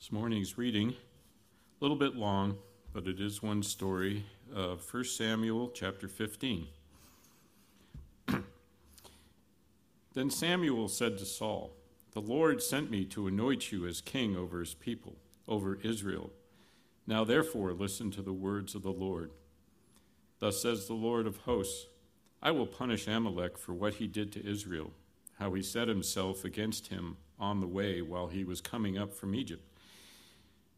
This morning's reading, a little bit long, but it is one story of 1 Samuel chapter 15. then Samuel said to Saul, The Lord sent me to anoint you as king over his people, over Israel. Now therefore listen to the words of the Lord. Thus says the Lord of hosts I will punish Amalek for what he did to Israel, how he set himself against him on the way while he was coming up from Egypt.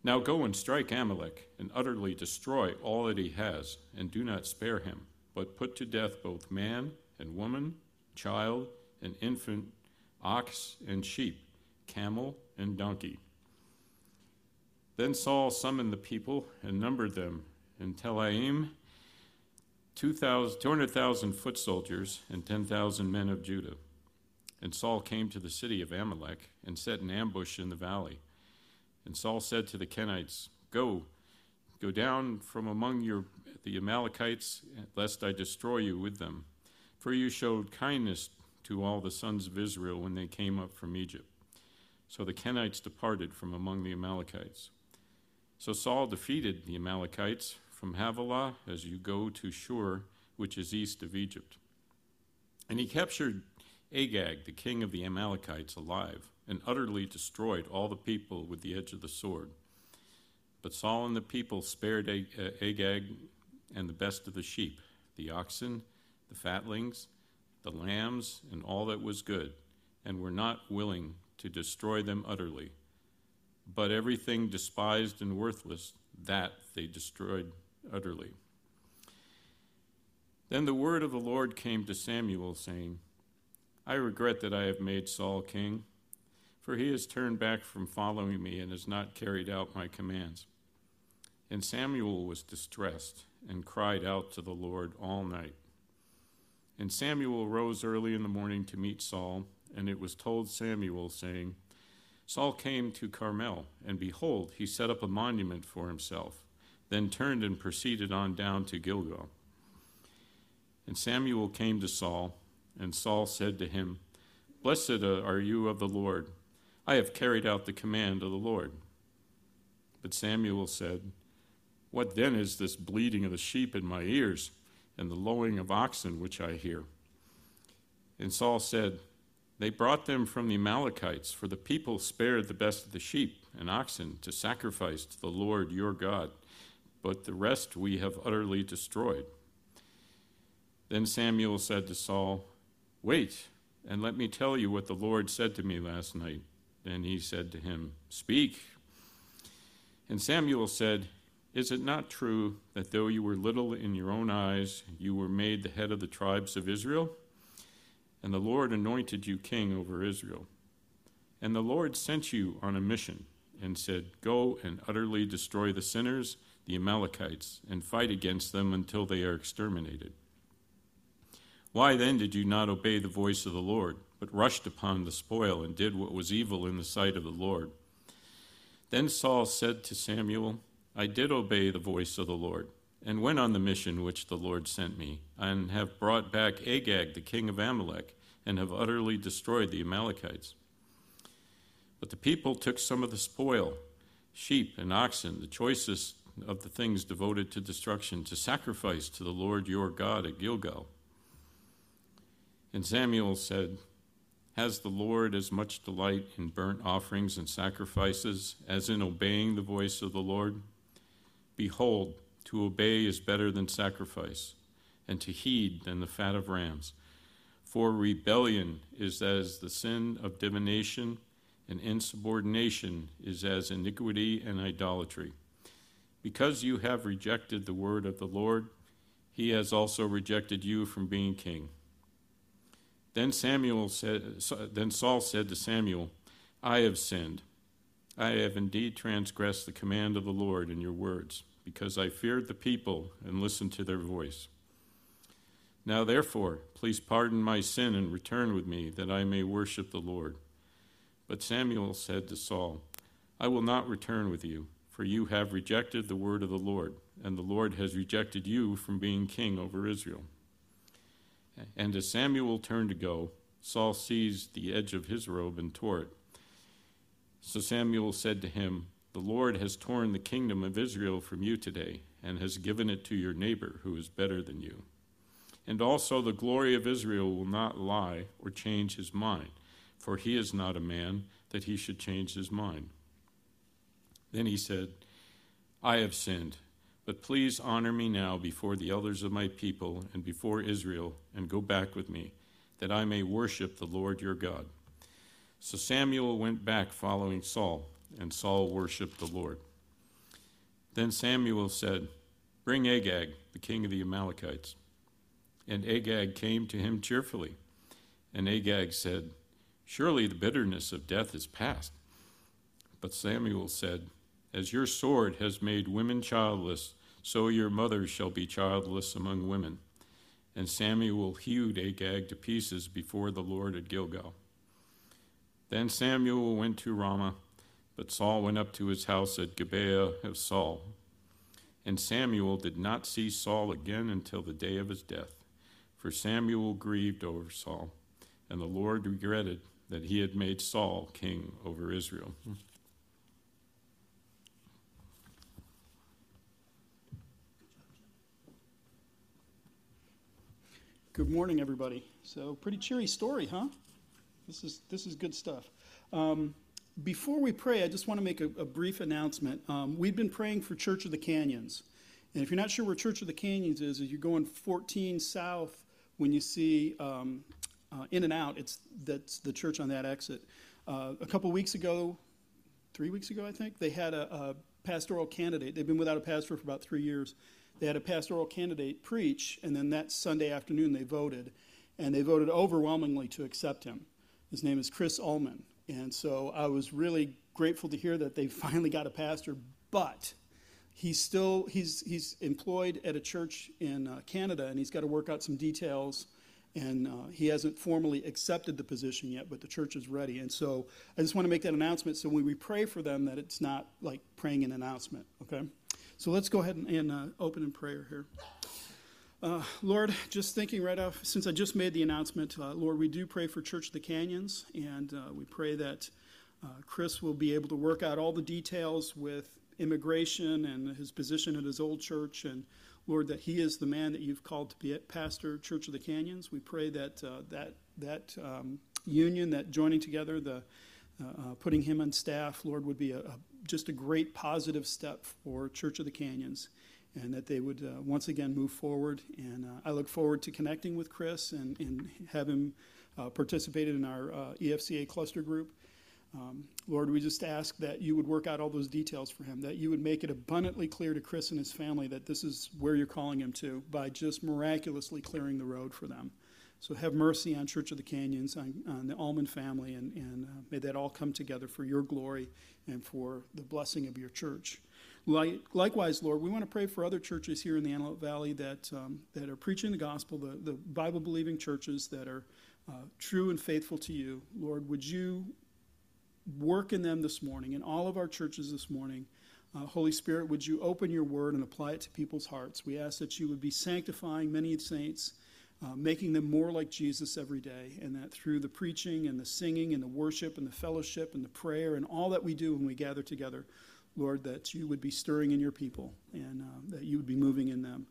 Now go and strike Amalek and utterly destroy all that he has, and do not spare him, but put to death both man and woman, child and infant, ox and sheep, camel and donkey. Then Saul summoned the people and numbered them in Telaim 200,000 foot soldiers and 10,000 men of Judah. And Saul came to the city of Amalek and set an ambush in the valley. And Saul said to the Kenites, Go, go down from among your, the Amalekites, lest I destroy you with them. For you showed kindness to all the sons of Israel when they came up from Egypt. So the Kenites departed from among the Amalekites. So Saul defeated the Amalekites from Havilah as you go to Shur, which is east of Egypt. And he captured Agag, the king of the Amalekites, alive, and utterly destroyed all the people with the edge of the sword. But Saul and the people spared Agag and the best of the sheep, the oxen, the fatlings, the lambs, and all that was good, and were not willing to destroy them utterly. But everything despised and worthless, that they destroyed utterly. Then the word of the Lord came to Samuel, saying, I regret that I have made Saul king, for he has turned back from following me and has not carried out my commands. And Samuel was distressed and cried out to the Lord all night. And Samuel rose early in the morning to meet Saul, and it was told Samuel, saying, Saul came to Carmel, and behold, he set up a monument for himself, then turned and proceeded on down to Gilgal. And Samuel came to Saul and Saul said to him, Blessed are you of the Lord. I have carried out the command of the Lord. But Samuel said, What then is this bleating of the sheep in my ears and the lowing of oxen which I hear? And Saul said, They brought them from the Amalekites, for the people spared the best of the sheep and oxen to sacrifice to the Lord your God, but the rest we have utterly destroyed. Then Samuel said to Saul, Wait, and let me tell you what the Lord said to me last night. Then he said to him, Speak. And Samuel said, Is it not true that though you were little in your own eyes, you were made the head of the tribes of Israel? And the Lord anointed you king over Israel. And the Lord sent you on a mission and said, Go and utterly destroy the sinners, the Amalekites, and fight against them until they are exterminated. Why then did you not obey the voice of the Lord, but rushed upon the spoil and did what was evil in the sight of the Lord? Then Saul said to Samuel, I did obey the voice of the Lord, and went on the mission which the Lord sent me, and have brought back Agag, the king of Amalek, and have utterly destroyed the Amalekites. But the people took some of the spoil, sheep and oxen, the choicest of the things devoted to destruction, to sacrifice to the Lord your God at Gilgal. And Samuel said, Has the Lord as much delight in burnt offerings and sacrifices as in obeying the voice of the Lord? Behold, to obey is better than sacrifice, and to heed than the fat of rams. For rebellion is as the sin of divination, and insubordination is as iniquity and idolatry. Because you have rejected the word of the Lord, he has also rejected you from being king. Then Samuel said, then Saul said to Samuel, I have sinned. I have indeed transgressed the command of the Lord in your words, because I feared the people and listened to their voice. Now, therefore, please pardon my sin and return with me, that I may worship the Lord. But Samuel said to Saul, I will not return with you, for you have rejected the word of the Lord, and the Lord has rejected you from being king over Israel. And as Samuel turned to go, Saul seized the edge of his robe and tore it. So Samuel said to him, The Lord has torn the kingdom of Israel from you today and has given it to your neighbor who is better than you. And also the glory of Israel will not lie or change his mind, for he is not a man that he should change his mind. Then he said, I have sinned, but please honor me now before the elders of my people and before Israel, and go back with me, that I may worship the Lord your God. So Samuel went back following Saul, and Saul worshiped the Lord. Then Samuel said, Bring Agag, the king of the Amalekites. And Agag came to him cheerfully. And Agag said, Surely the bitterness of death is past. But Samuel said, As your sword has made women childless, so your mother shall be childless among women. And Samuel hewed Agag to pieces before the Lord at Gilgal. Then Samuel went to Ramah, but Saul went up to his house at Gibeah of Saul. And Samuel did not see Saul again until the day of his death. For Samuel grieved over Saul, and the Lord regretted that he had made Saul king over Israel. Hmm. Good morning, everybody. So, pretty cheery story, huh? This is this is good stuff. Um, before we pray, I just want to make a, a brief announcement. Um, we've been praying for Church of the Canyons, and if you're not sure where Church of the Canyons is, is you're going 14 south when you see um, uh, In and Out, it's that's the church on that exit. Uh, a couple weeks ago, three weeks ago, I think, they had a, a, pastoral candidate. They've been without a pastor for about three years. They had a pastoral candidate preach, and then that Sunday afternoon they voted, and they voted overwhelmingly to accept him. His name is Chris Ullman, and so I was really grateful to hear that they finally got a pastor, but he's still he's he's employed at a church in uh, Canada, and he's got to work out some details. And uh, he hasn't formally accepted the position yet, but the church is ready. And so I just want to make that announcement. So when we pray for them, that it's not like praying an announcement. Okay. So let's go ahead and, and uh, open in prayer here. Uh, Lord, just thinking right off, since I just made the announcement, uh, Lord, we do pray for Church of the Canyons, and uh, we pray that uh, Chris will be able to work out all the details with immigration and his position at his old church. And Lord, that he is the man that you've called to be pastor, Church of the Canyons. We pray that uh, that that um, union, that joining together, the uh, putting him on staff, Lord, would be a, just a great positive step for Church of the Canyons, and that they would uh, once again move forward. And uh, I look forward to connecting with Chris and, and have him uh, participated in our EFCA cluster group. Um, Lord, we just ask that you would work out all those details for him, that you would make it abundantly clear to Chris and his family that this is where you're calling him to by just miraculously clearing the road for them. So have mercy on Church of the Canyons, on, on the Allman family, and, and uh, may that all come together for your glory and for the blessing of your church. Like, likewise, Lord, we want to pray for other churches here in the Antelope Valley that, um, that are preaching the gospel, the, the Bible believing churches that are uh, true and faithful to you. Lord, would you work in them this morning, in all of our churches this morning. Uh, Holy Spirit, would you open your word and apply it to people's hearts? We ask that you would be sanctifying many saints, uh, making them more like Jesus every day, and that through the preaching and the singing and the worship and the fellowship and the prayer and all that we do when we gather together, Lord, that you would be stirring in your people and uh, that you would be moving in them.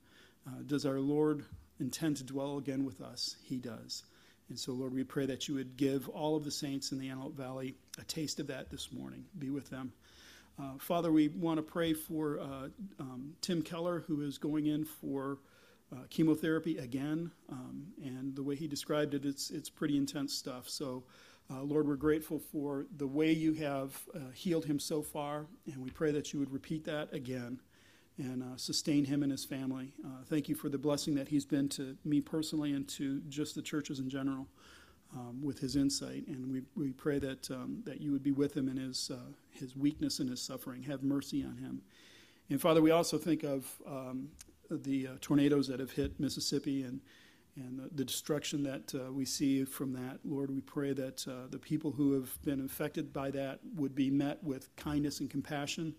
Uh, does our Lord intend to dwell again with us? He does. And so, Lord, we pray that you would give all of the saints in the Antelope Valley a taste of that this morning. Be with them. Uh, Father, we want to pray for uh, um, Tim Keller, who is going in for uh, chemotherapy again. Um, and the way he described it, it's, it's pretty intense stuff. So, uh, Lord, we're grateful for the way you have uh, healed him so far. And we pray that you would repeat that again and uh, sustain him and his family. Uh, thank you for the blessing that he's been to me personally and to just the churches in general um, with his insight. And we, we pray that, um, that you would be with him in his, uh, his weakness and his suffering. Have mercy on him. And Father, we also think of um, the uh, tornadoes that have hit Mississippi and, and the, the destruction that uh, we see from that. Lord, we pray that uh, the people who have been affected by that would be met with kindness and compassion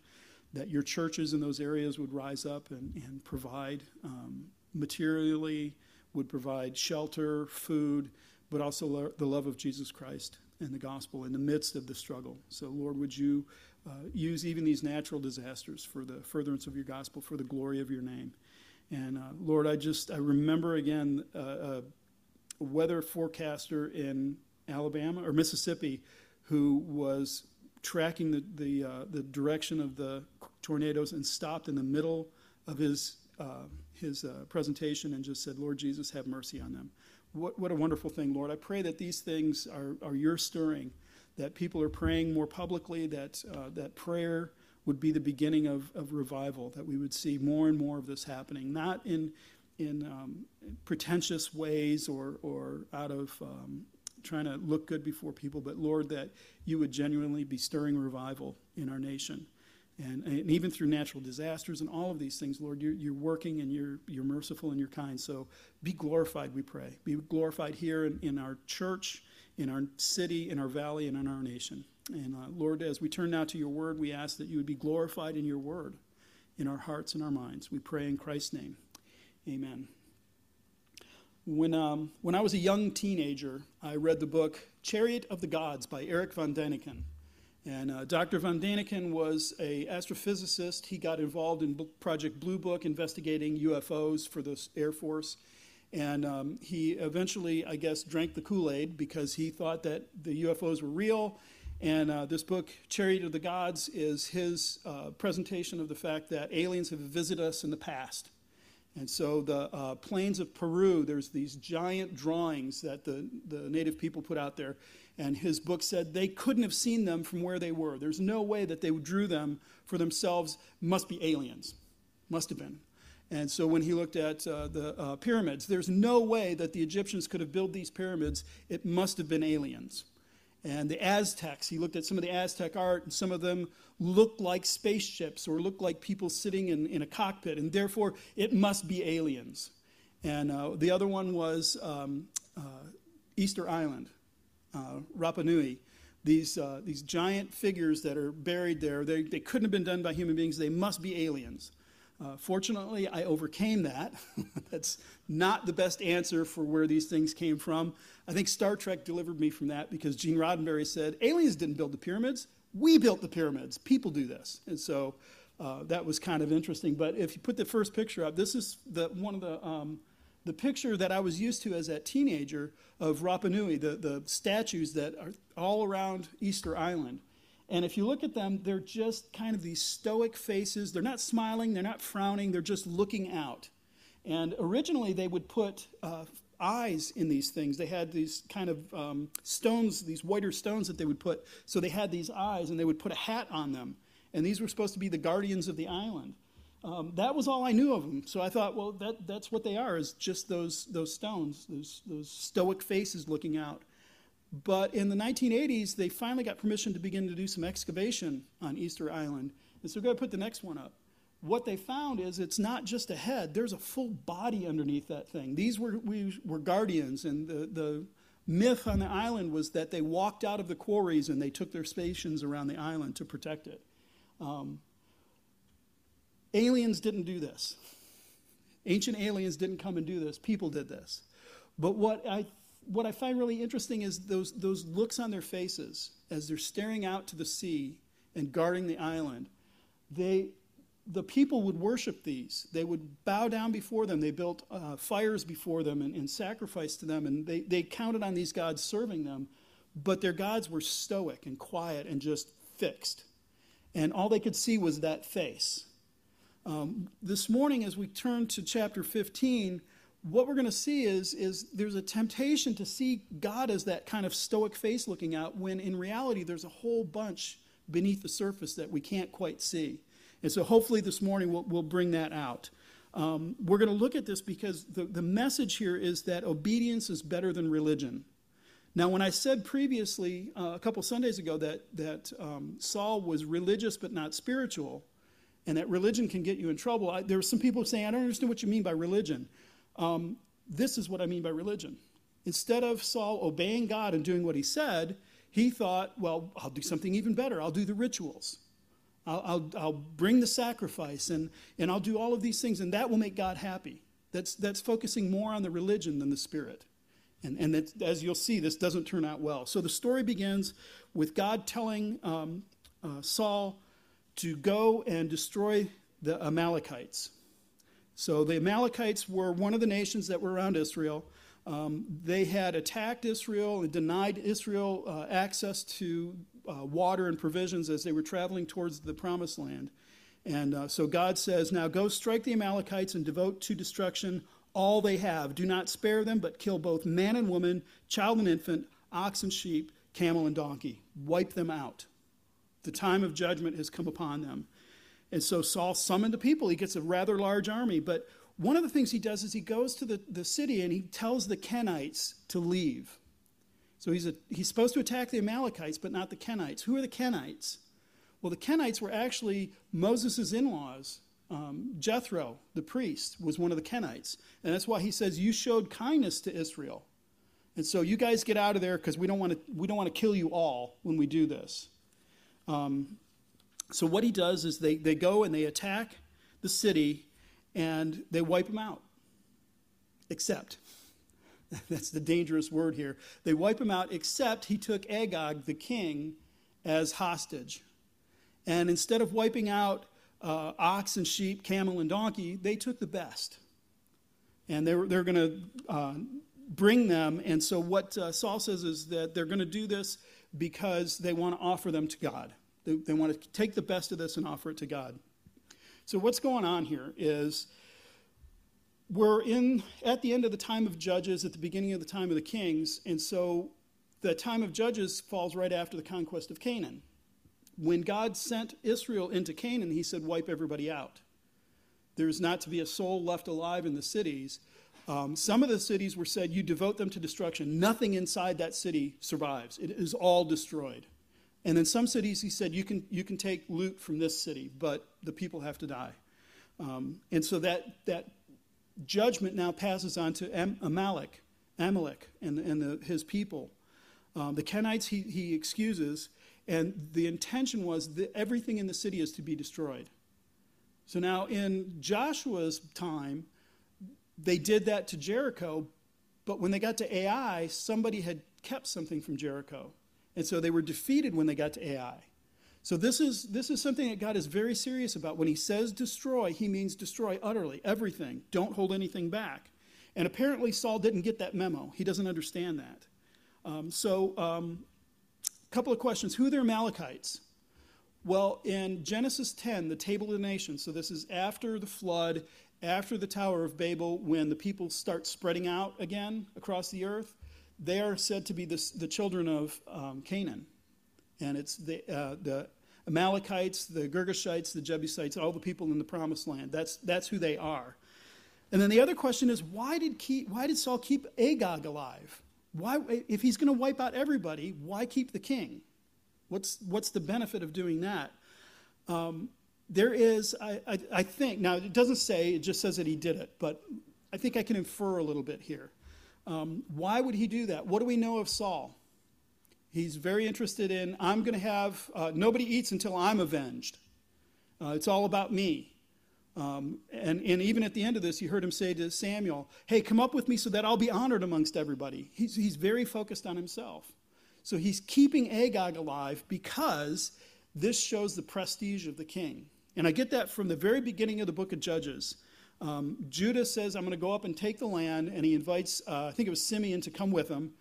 that your churches in those areas would rise up and, and provide um, materially, would provide shelter, food, but also lo- the love of Jesus Christ and the gospel in the midst of the struggle. So, Lord, would you uh, use even these natural disasters for the furtherance of your gospel, for the glory of your name? And uh, Lord, I just I remember again uh, a weather forecaster in Alabama or Mississippi who was tracking the the, uh, the direction of the tornadoes and stopped in the middle of his uh, his uh, presentation and just said, "Lord Jesus, have mercy on them." What what a wonderful thing, Lord! I pray that these things are are your stirring, that people are praying more publicly, that uh, that prayer would be the beginning of, of revival, that we would see more and more of this happening, not in in um, pretentious ways or or out of um, trying to look good before people, but Lord, that you would genuinely be stirring revival in our nation. And, and even through natural disasters and all of these things, Lord, you're, you're working and you're, you're merciful and you're kind. So be glorified, we pray. Be glorified here in, in our church, in our city, in our valley, and in our nation. And uh, Lord, as we turn now to your word, we ask that you would be glorified in your word, in our hearts and our minds. We pray in Christ's name. Amen. When, um, when I was a young teenager, I read the book Chariot of the Gods by Eric von Däniken. And uh, Dr. von Däniken was a astrophysicist. He got involved in Project Blue Book, investigating UFOs for the Air Force. And um, he eventually, I guess, drank the Kool Aid because he thought that the UFOs were real. And uh, this book, Chariot of the Gods, is his uh, presentation of the fact that aliens have visited us in the past. And so the uh, plains of Peru, there's these giant drawings that the, the native people put out there. And his book said they couldn't have seen them from where they were. There's no way that they drew them for themselves. Must be aliens. Must have been. And so when he looked at uh, the uh, pyramids, there's no way that the Egyptians could have built these pyramids. It must have been aliens. And the Aztecs, he looked at some of the Aztec art, and some of them looked like spaceships or looked like people sitting in, in a cockpit, and therefore it must be aliens. And uh, the other one was um, uh, Easter Island, uh, Rapa Nui. These, uh, these giant figures that are buried there, they, they couldn't have been done by human beings, they must be aliens. Uh, fortunately, I overcame that. That's not the best answer for where these things came from. I think Star Trek delivered me from that because Gene Roddenberry said, aliens didn't build the pyramids, we built the pyramids. People do this. And so uh, that was kind of interesting. But if you put the first picture up, this is the, one of the, um, the picture that I was used to as a teenager of Rapa Nui, the, the statues that are all around Easter Island. And if you look at them, they're just kind of these stoic faces. They're not smiling, they're not frowning, they're just looking out. And originally, they would put uh, eyes in these things. They had these kind of um, stones, these whiter stones that they would put. So they had these eyes, and they would put a hat on them. And these were supposed to be the guardians of the island. Um, that was all I knew of them. So I thought, well, that, that's what they are, is just those, those stones, those, those stoic faces looking out. But in the 1980s, they finally got permission to begin to do some excavation on Easter Island. And so go ahead and put the next one up. What they found is it's not just a head, there's a full body underneath that thing. These were, we, were guardians, and the, the myth on the island was that they walked out of the quarries and they took their stations around the island to protect it. Um, aliens didn't do this. Ancient aliens didn't come and do this. People did this. But what I what I find really interesting is those, those looks on their faces as they're staring out to the sea and guarding the island. They, the people would worship these. They would bow down before them. They built uh, fires before them and, and sacrificed to them, and they, they counted on these gods serving them. But their gods were stoic and quiet and just fixed. And all they could see was that face. Um, this morning, as we turn to chapter 15, what we're going to see is, is there's a temptation to see God as that kind of stoic face looking out, when in reality, there's a whole bunch beneath the surface that we can't quite see. And so hopefully this morning we'll, we'll bring that out. Um, we're going to look at this because the, the message here is that obedience is better than religion. Now, when I said previously, uh, a couple Sundays ago, that, that um, Saul was religious but not spiritual, and that religion can get you in trouble, I, there were some people saying, I don't understand what you mean by religion. Um, this is what I mean by religion. Instead of Saul obeying God and doing what he said, he thought, well, I'll do something even better. I'll do the rituals. I'll, I'll, I'll, bring the sacrifice and, and I'll do all of these things, and that will make God happy. That's, that's focusing more on the religion than the spirit. And, and as you'll see, this doesn't turn out well. So the story begins with God telling um, uh, Saul to go and destroy the Amalekites. So the Amalekites were one of the nations that were around Israel. Um, they had attacked Israel and denied Israel uh, access to uh, water and provisions as they were traveling towards the promised land. And uh, so God says, Now go strike the Amalekites and devote to destruction all they have. Do not spare them, but kill both man and woman, child and infant, ox and sheep, camel and donkey. Wipe them out. The time of judgment has come upon them. And so Saul summoned the people. He gets a rather large army. But one of the things he does is he goes to the, the city and he tells the Kenites to leave. So he's, a, he's supposed to attack the Amalekites, but not the Kenites. Who are the Kenites? Well, the Kenites were actually Moses' in laws. Um, Jethro, the priest, was one of the Kenites. And that's why he says, You showed kindness to Israel. And so you guys get out of there because we don't want to we don't want to kill you all when we do this. Um, so what he does is they, they go and they attack the city and they wipe them out. Except, that's the dangerous word here. They wipe him out, except he took Agag, the king, as hostage. And instead of wiping out uh, ox and sheep, camel and donkey, they took the best. And they were, they're going to uh, bring them. And so what uh, Saul says is that they're going to do this because they want to offer them to God. They, they want to take the best of this and offer it to God. So what's going on here is we're in at the end of the time of judges at the beginning of the time of the kings and so the time of judges falls right after the conquest of canaan. When god sent israel into canaan he said wipe everybody out. There's not to be a soul left alive in the cities. Um, some of the cities were said you devote them to destruction. Nothing inside that city survives. It is all destroyed and in some cities, he said, you can, you can take loot from this city, but the people have to die. Um, and so that, that judgment now passes on to Am- Amalek, Amalek and, and the, his people. Um, the Kenites he, he excuses, and the intention was that everything in the city is to be destroyed. So now in Joshua's time, they did that to Jericho, but when they got to Ai, somebody had kept something from Jericho. And so they were defeated when they got to Ai. So this is, this is something that God is very serious about. When he says destroy, he means destroy utterly, everything. Don't hold anything back. And apparently Saul didn't get that memo. He doesn't understand that. Um, so a um, couple of questions. Who are the Amalekites? Well, in Genesis 10, the Table of the Nations, so this is after the flood, after the Tower of Babel, when the people start spreading out again across the earth, they are said to be the, the children of um, Canaan. And it's the, uh, the Amalekites, the Girgashites, the Jebusites, all the people in the promised land. That's, that's who they are. And then the other question is why did, keep, why did Saul keep Agag alive? Why, if he's going to wipe out everybody, why keep the king? What's, what's the benefit of doing that? Um, there is, I, I, I, think, now it doesn't say, it just says that he did it, but I think I can infer a little bit here. Um, why would he do that? What do we know of Saul? He's very interested in, I'm going to have, uh, nobody eats until I'm avenged. Uh, it's all about me. Um, and, and even at the end of this, you heard him say to Samuel, Hey, come up with me so that I'll be honored amongst everybody. He's, he's very focused on himself. So he's keeping Agag alive because this shows the prestige of the king. And I get that from the very beginning of the book of Judges. Um, Judah says, I'm going to go up and take the land, and he invites, uh, I think it was Simeon, to come with him.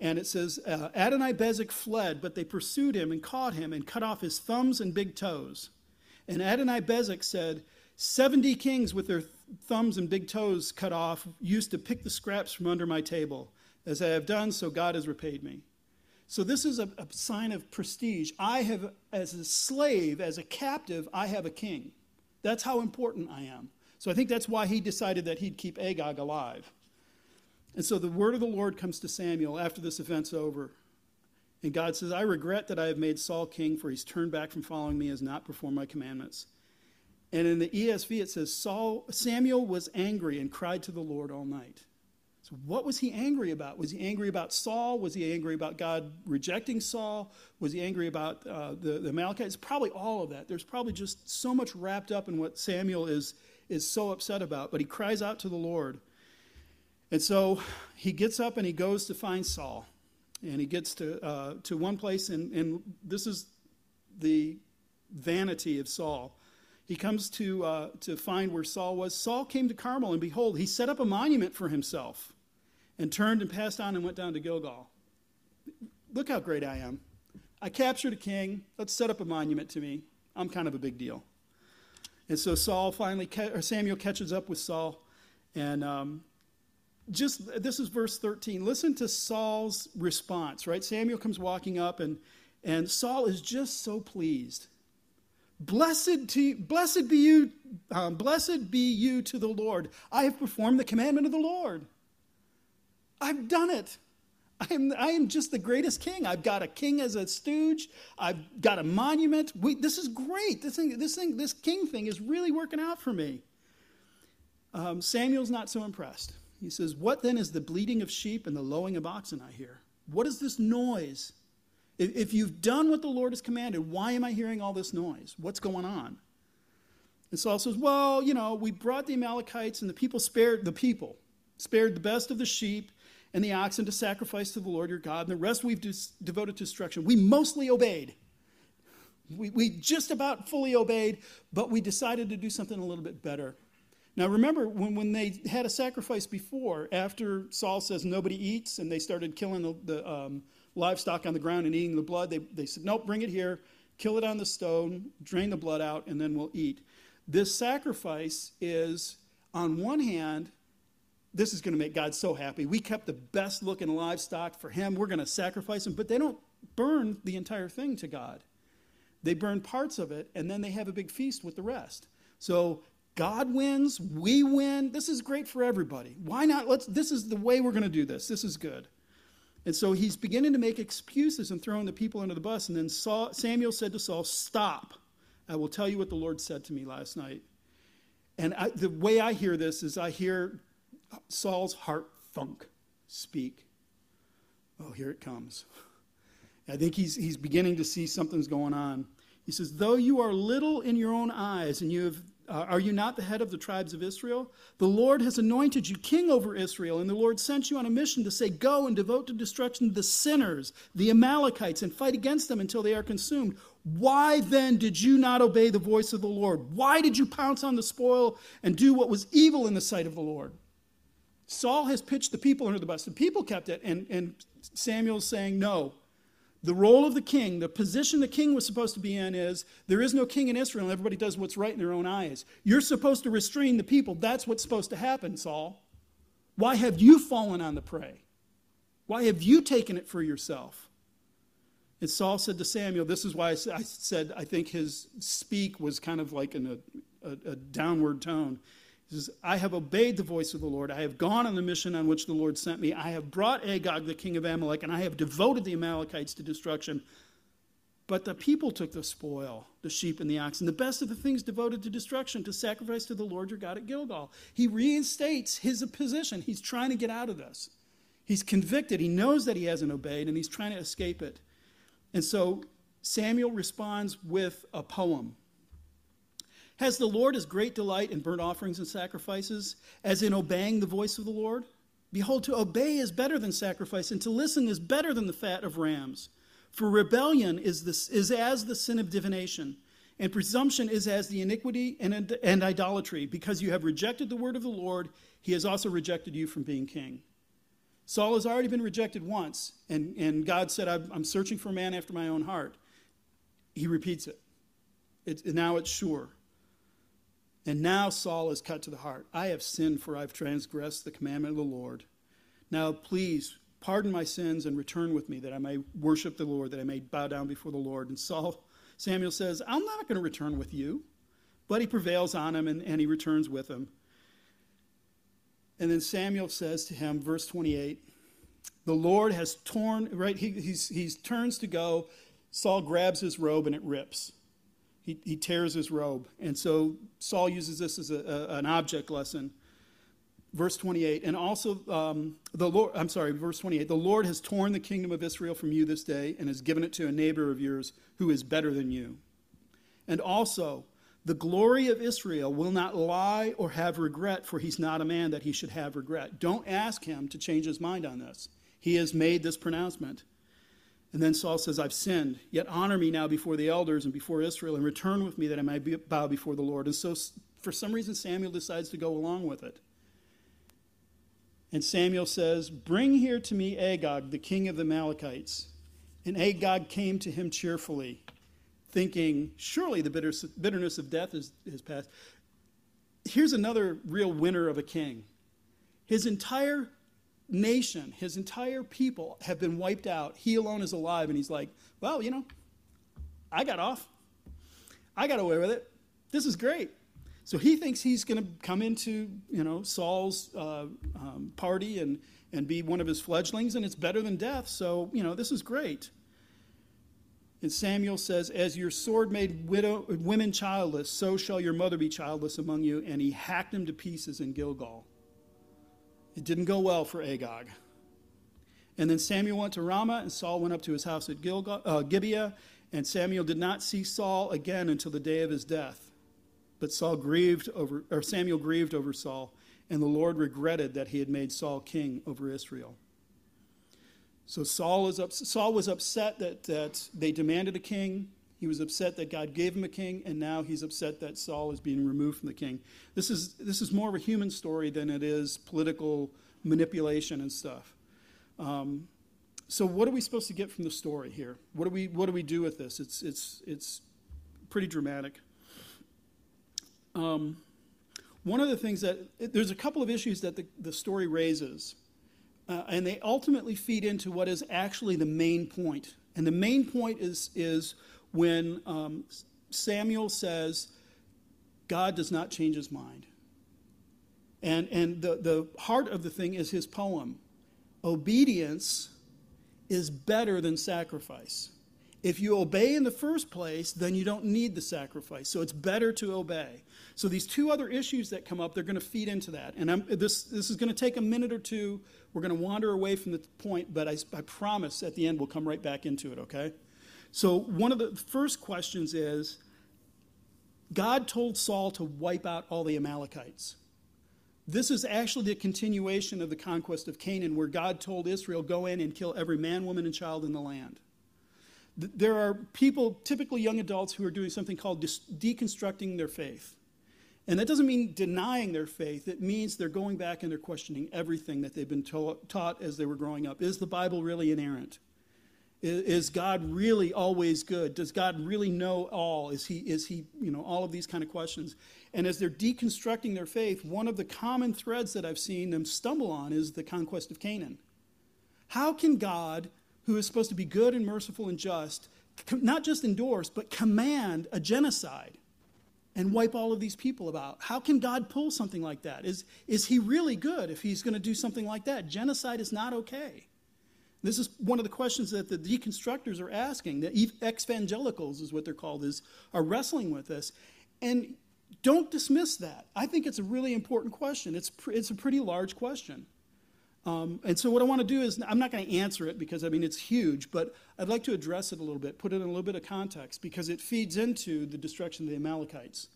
And it says, uh, Adoni-Bezek fled, but they pursued him and caught him and cut off his thumbs and big toes. And Adoni-Bezek said, 70 kings with their thumbs and big toes cut off used to pick the scraps from under my table. As I have done, so God has repaid me. So this is a, a sign of prestige. I have, as a slave, as a captive, I have a king. That's how important I am. So I think that's why he decided that he'd keep Agag alive. And so the word of the Lord comes to Samuel after this event's over. And God says, I regret that I have made Saul king, for he's turned back from following me, has not performed my commandments. And in the ESV, it says, Saul, Samuel was angry and cried to the Lord all night. So, what was he angry about? Was he angry about Saul? Was he angry about God rejecting Saul? Was he angry about uh, the, the Amalekites? Probably all of that. There's probably just so much wrapped up in what Samuel is is so upset about, but he cries out to the Lord. And so he gets up and he goes to find Saul. And he gets to, uh, to one place, and, and this is the vanity of Saul. He comes to, uh, to find where Saul was. Saul came to Carmel, and behold, he set up a monument for himself and turned and passed on and went down to Gilgal. Look how great I am. I captured a king. Let's set up a monument to me. I'm kind of a big deal. And so Saul finally, or Samuel catches up with Saul, and um, just this is verse 13. Listen to Saul's response, right? Samuel comes walking up, and and Saul is just so pleased. Blessed to blessed be you, um, blessed be you to the Lord. I have performed the commandment of the Lord. I've done it. I am, I am just the greatest king. I've got a king as a stooge. I've got a monument. We, this is great. This thing, this thing, this king thing is really working out for me. Um, Samuel's not so impressed. He says, What then is the bleating of sheep and the lowing of oxen I hear? What is this noise? If, if you've done what the Lord has commanded, why am I hearing all this noise? What's going on? And Saul says, Well, you know, we brought the Amalekites and the people spared the people, spared the best of the sheep and the oxen to sacrifice to the Lord your God, and the rest we've devoted to destruction. We mostly obeyed. We, we just about fully obeyed, but we decided to do something a little bit better. Now, remember when, when they had a sacrifice before, after Saul says nobody eats, and they started killing the, the um, livestock on the ground and eating the blood, they, they said, Nope, bring it here, kill it on the stone, drain the blood out, and then we'll eat. This sacrifice is, on one hand, this is going to make God so happy. We kept the best looking livestock for him. We're going to sacrifice him. But they don't burn the entire thing to God. They burn parts of it, and then they have a big feast with the rest. So God wins, we win. This is great for everybody. Why not? Let's, this is the way we're going to do this. This is good. And so he's beginning to make excuses and throwing the people under the bus. And then Saul, Samuel said to Saul, Stop. I will tell you what the Lord said to me last night. And I, the way I hear this is I hear Saul's heart thunk, speak. Oh, here it comes. I think he's, he's beginning to see something's going on. He says, Though you are little in your own eyes, and you have, uh, are you not the head of the tribes of Israel? The Lord has anointed you king over Israel, and the Lord sent you on a mission to say, Go and devote to destruction the sinners, the Amalekites, and fight against them until they are consumed. Why then did you not obey the voice of the Lord? Why did you pounce on the spoil and do what was evil in the sight of the Lord? Saul has pitched the people under the bus. The people kept it, and, and Samuel's saying, no. The role of the king, the position the king was supposed to be in is there is no king in Israel, and everybody does what's right in their own eyes. You're supposed to restrain the people. That's what's supposed to happen, Saul. Why have you fallen on the prey? Why have you taken it for yourself? And Saul said to Samuel, This is why I said I think his speak was kind of like in a, a, a downward tone. He says, I have obeyed the voice of the Lord. I have gone on the mission on which the Lord sent me. I have brought Agag, the king of Amalek, and I have devoted the Amalekites to destruction. But the people took the spoil, the sheep and the oxen, the best of the things devoted to destruction, to sacrifice to the Lord your God at Gilgal. He reinstates his position. He's trying to get out of this. He's convicted. He knows that he hasn't obeyed, and he's trying to escape it. And so Samuel responds with a poem. Has the Lord as great delight in burnt offerings and sacrifices as in obeying the voice of the Lord? Behold, to obey is better than sacrifice, and to listen is better than the fat of rams. For rebellion is, is as the sin of divination, and presumption is as the iniquity and, and idolatry. Because you have rejected the word of the Lord, he has also rejected you from being king. Saul has already been rejected once, and, and God said, I'm searching for a man after my own heart. He repeats it. it now it's sure. And now Saul is cut to the heart. I have sinned, for I've transgressed the commandment of the Lord. Now, please pardon my sins and return with me, that I may worship the Lord, that I may bow down before the Lord. And Saul, Samuel says, I'm not going to return with you. But he prevails on him, and, and he returns with him. And then Samuel says to him, verse 28, the Lord has torn, right? He he's, he turns to go. Saul grabs his robe and it rips he, he tears his robe. And so Saul uses this as a, a, an object lesson. Verse 28, and also um, the Lord, I'm sorry, verse 28, the Lord has torn the kingdom of Israel from you this day and has given it to a neighbor of yours who is better than you. And also, The glory of Israel will not lie or have regret, for he's not a man that he should have regret. Don't ask him to change his mind on this. He has made this pronouncement. And then Saul says, I've sinned, yet honor me now before the elders and before Israel, and return with me that I may bow before the Lord. And so, for some reason, Samuel decides to go along with it. And Samuel says, Bring here to me Agag, the king of the Amalekites. And Agag came to him cheerfully, thinking, Surely the bitterness of death is, is past. Here's another real winner of a king. His entire nation, his entire people have been wiped out. He alone is alive, and he's like, well, you know, I got off. I got away with it. This is great. So he thinks he's going to come into, you know, Saul's uh, um, party and, and be one of his fledglings, and it's better than death. So, you know, this is great. And Samuel says, As your sword made widow, women childless, so shall your mother be childless among you. And he hacked him to pieces in Gilgal. It didn't go well for Agag. And then Samuel went to Ramah, and Saul went up to his house at uh, Gibeah. And Samuel did not see Saul again until the day of his death. But Saul grieved over, or Samuel grieved over Saul, and the Lord regretted that he had made Saul king over Israel. So Saul was, up, Saul was upset that, that they demanded a king. He was upset that God gave him a king, and now he's upset that Saul is being removed from the king. This is, this is more of a human story than it is political manipulation and stuff. Um, so, what are we supposed to get from the story here? What do we, what do, we do with this? It's, it's, it's pretty dramatic. Um, one of the things that there's a couple of issues that the, the story raises, uh, and they ultimately feed into what is actually the main point. And the main point is, is when um, Samuel says, God does not change his mind. And, and the, the heart of the thing is his poem Obedience is better than sacrifice. If you obey in the first place, then you don't need the sacrifice. So it's better to obey. So these two other issues that come up, they're going to feed into that. And I'm, this, this is going to take a minute or two. We're going to wander away from the point, but I, I promise at the end we'll come right back into it, okay? So, one of the first questions is God told Saul to wipe out all the Amalekites. This is actually the continuation of the conquest of Canaan, where God told Israel, Go in and kill every man, woman, and child in the land. There are people, typically young adults, who are doing something called deconstructing their faith. And that doesn't mean denying their faith. It means they're going back and they're questioning everything that they've been taught as they were growing up. Is the Bible really inerrant? Is God really always good? Does God really know all? Is he, is he, you know, all of these kind of questions. And as they're deconstructing their faith, one of the common threads that I've seen them stumble on is the conquest of Canaan. How can God, who is supposed to be good and merciful and just, not just endorse, but command a genocide and wipe all of these people about? How can God pull something like that? Is, is he really good if he's going to do something like that? Genocide is not okay. This is one of the questions that the deconstructors are asking. The evangelicals is what they're called, is are wrestling with this. And don't dismiss that. I think it's a really important question. It's, pr- it's a pretty large question. Um, and so what I want to do is, I'm not going to answer it because, I mean, it's huge, but I'd like to address it a little bit, put it in a little bit of context, because it feeds into the destruction of the Amalekites.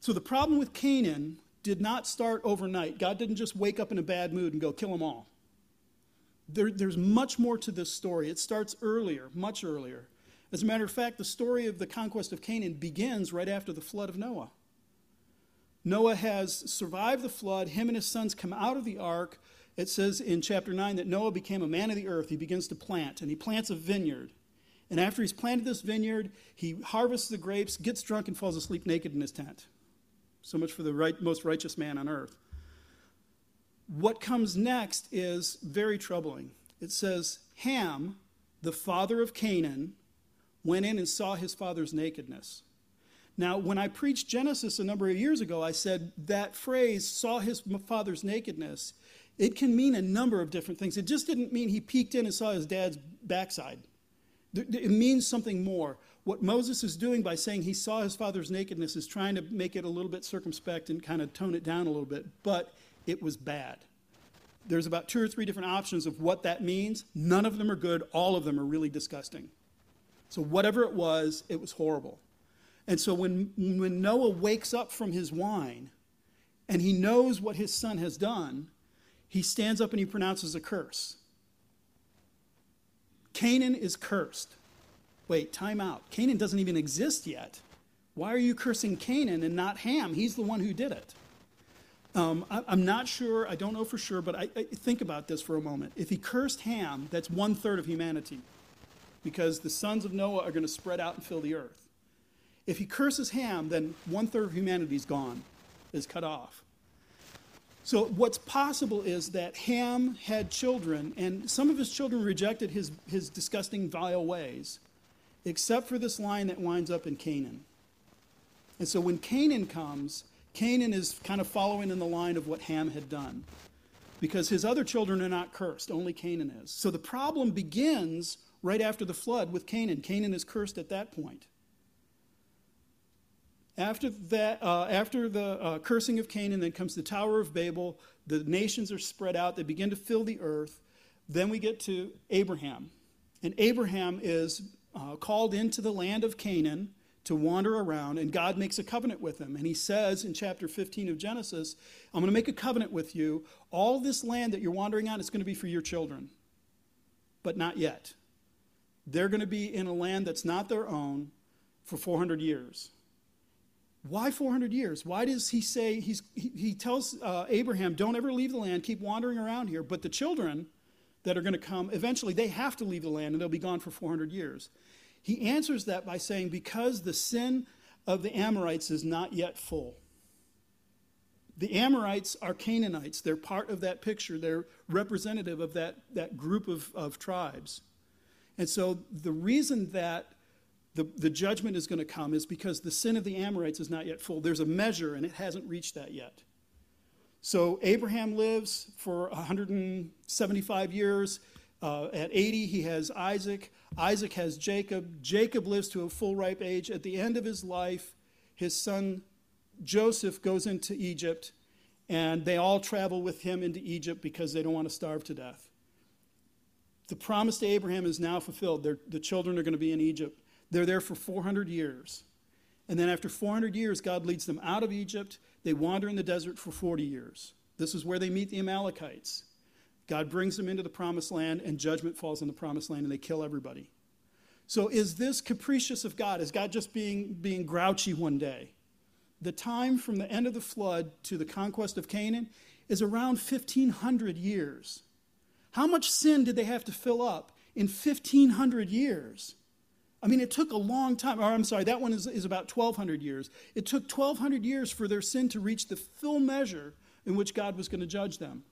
So the problem with Canaan did not start overnight. God didn't just wake up in a bad mood and go kill them all. There, there's much more to this story. It starts earlier, much earlier. As a matter of fact, the story of the conquest of Canaan begins right after the flood of Noah. Noah has survived the flood. Him and his sons come out of the ark. It says in chapter 9 that Noah became a man of the earth. He begins to plant, and he plants a vineyard. And after he's planted this vineyard, he harvests the grapes, gets drunk, and falls asleep naked in his tent. So much for the right, most righteous man on earth. What comes next is very troubling. It says, Ham, the father of Canaan, went in and saw his father's nakedness. Now, when I preached Genesis a number of years ago, I said that phrase, saw his father's nakedness, it can mean a number of different things. It just didn't mean he peeked in and saw his dad's backside. It means something more. What Moses is doing by saying he saw his father's nakedness is trying to make it a little bit circumspect and kind of tone it down a little bit. But it was bad. There's about two or three different options of what that means. None of them are good, all of them are really disgusting. So, whatever it was, it was horrible. And so when, when Noah wakes up from his wine and he knows what his son has done, he stands up and he pronounces a curse. Canaan is cursed. Wait, time out. Canaan doesn't even exist yet. Why are you cursing Canaan and not Ham? He's the one who did it. Um, I, am not sure, I don't know for sure, but I, I think about this for a moment. If he cursed Ham, that's one third of humanity because the sons of Noah are going to spread out and fill the earth. If he curses Ham, then one third of humanity is gone, is cut off. So, what's possible is that Ham had children, and some of his children rejected his, his disgusting, vile ways, except for this line that winds up in Canaan. And so, when Canaan comes, Canaan is kind of following in the line of what Ham had done because his other children are not cursed, only Canaan is. So, the problem begins right after the flood with Canaan. Canaan is cursed at that point. After that, uh, after the uh, cursing of Canaan, then comes the Tower of Babel. The nations are spread out; they begin to fill the earth. Then we get to Abraham, and Abraham is uh, called into the land of Canaan to wander around, and God makes a covenant with him. And he says in chapter 15 of Genesis, "I'm going to make a covenant with you. All this land that you're wandering on is going to be for your children, but not yet. They're going to be in a land that's not their own for 400 years." Why 400 years? Why does he say, he's, he, he tells uh, Abraham, don't ever leave the land, keep wandering around here. But the children that are going to come, eventually they have to leave the land and they'll be gone for 400 years. He answers that by saying, because the sin of the Amorites is not yet full. The Amorites are Canaanites. They're part of that picture. They're representative of that, that group of, of tribes. And so the reason that the, the judgment is going to come is because the sin of the Amorites is not yet full. There's a measure, and it hasn't reached that yet. So Abraham lives for 175 years. Uh, at 80, he has Isaac. Isaac has Jacob. Jacob lives to a full ripe age. At the end of his life, his son Joseph goes into Egypt, and they all travel with him into Egypt because they don't want to starve to death. The promise to Abraham is now fulfilled. They're, the children are going to be in Egypt. They're there for 400 years. And then after 400 years, God leads them out of Egypt. They wander in the desert for 40 years. This is where they meet the Amalekites. God brings them into the promised land, and judgment falls on the promised land, and they kill everybody. So, is this capricious of God? Is God just being, being grouchy one day? The time from the end of the flood to the conquest of Canaan is around 1,500 years. How much sin did they have to fill up in 1,500 years? I mean, it took a long time. Or I'm sorry, that one is, is about 1,200 years. It took 1,200 years for their sin to reach the full measure in which God was going to judge them.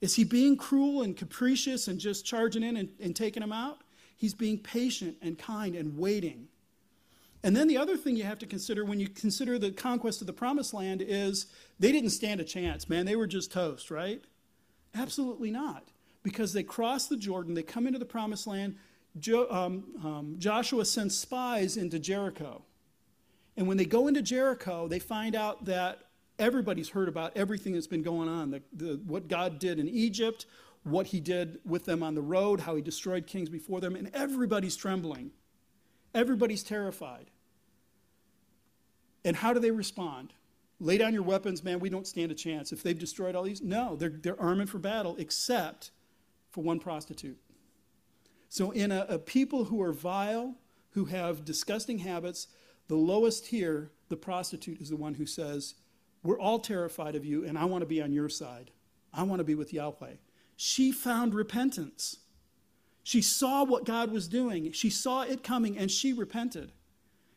Is he being cruel and capricious and just charging in and, and taking them out? He's being patient and kind and waiting. And then the other thing you have to consider when you consider the conquest of the promised land is they didn't stand a chance, man. They were just toast, right? Absolutely not. Because they crossed the Jordan, they come into the promised land, jo- um, um, Joshua sends spies into Jericho. And when they go into Jericho, they find out that everybody's heard about everything that's been going on the, the, what God did in Egypt, what he did with them on the road, how he destroyed kings before them, and everybody's trembling. Everybody's terrified. And how do they respond? Lay down your weapons, man, we don't stand a chance. If they've destroyed all these, no, they're, they're arming for battle, except for one prostitute. So, in a, a people who are vile, who have disgusting habits, the lowest here, the prostitute, is the one who says, We're all terrified of you, and I want to be on your side. I want to be with Yahweh. She found repentance. She saw what God was doing, she saw it coming, and she repented.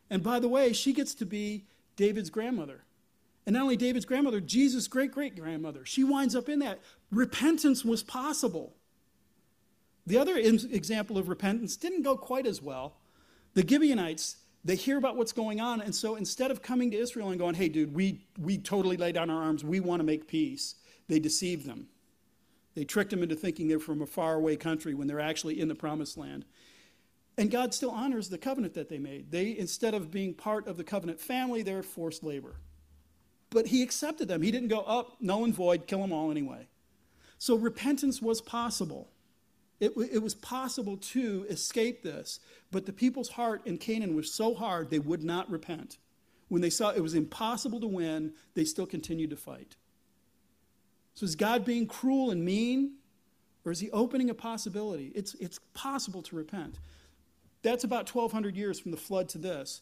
And by the way, she gets to be David's grandmother. And not only David's grandmother, Jesus' great great grandmother. She winds up in that. Repentance was possible. The other example of repentance didn't go quite as well. The Gibeonites, they hear about what's going on, and so instead of coming to Israel and going, hey, dude, we, we totally lay down our arms, we want to make peace, they deceive them. They tricked them into thinking they're from a faraway country when they're actually in the promised land. And God still honors the covenant that they made. They, instead of being part of the covenant family, they're forced labor. But He accepted them. He didn't go up, null and void, kill them all anyway. So repentance was possible. It, it was possible to escape this, but the people's heart in Canaan was so hard they would not repent. When they saw it was impossible to win, they still continued to fight. So is God being cruel and mean, or is he opening a possibility? It's, it's possible to repent. That's about 1,200 years from the flood to this.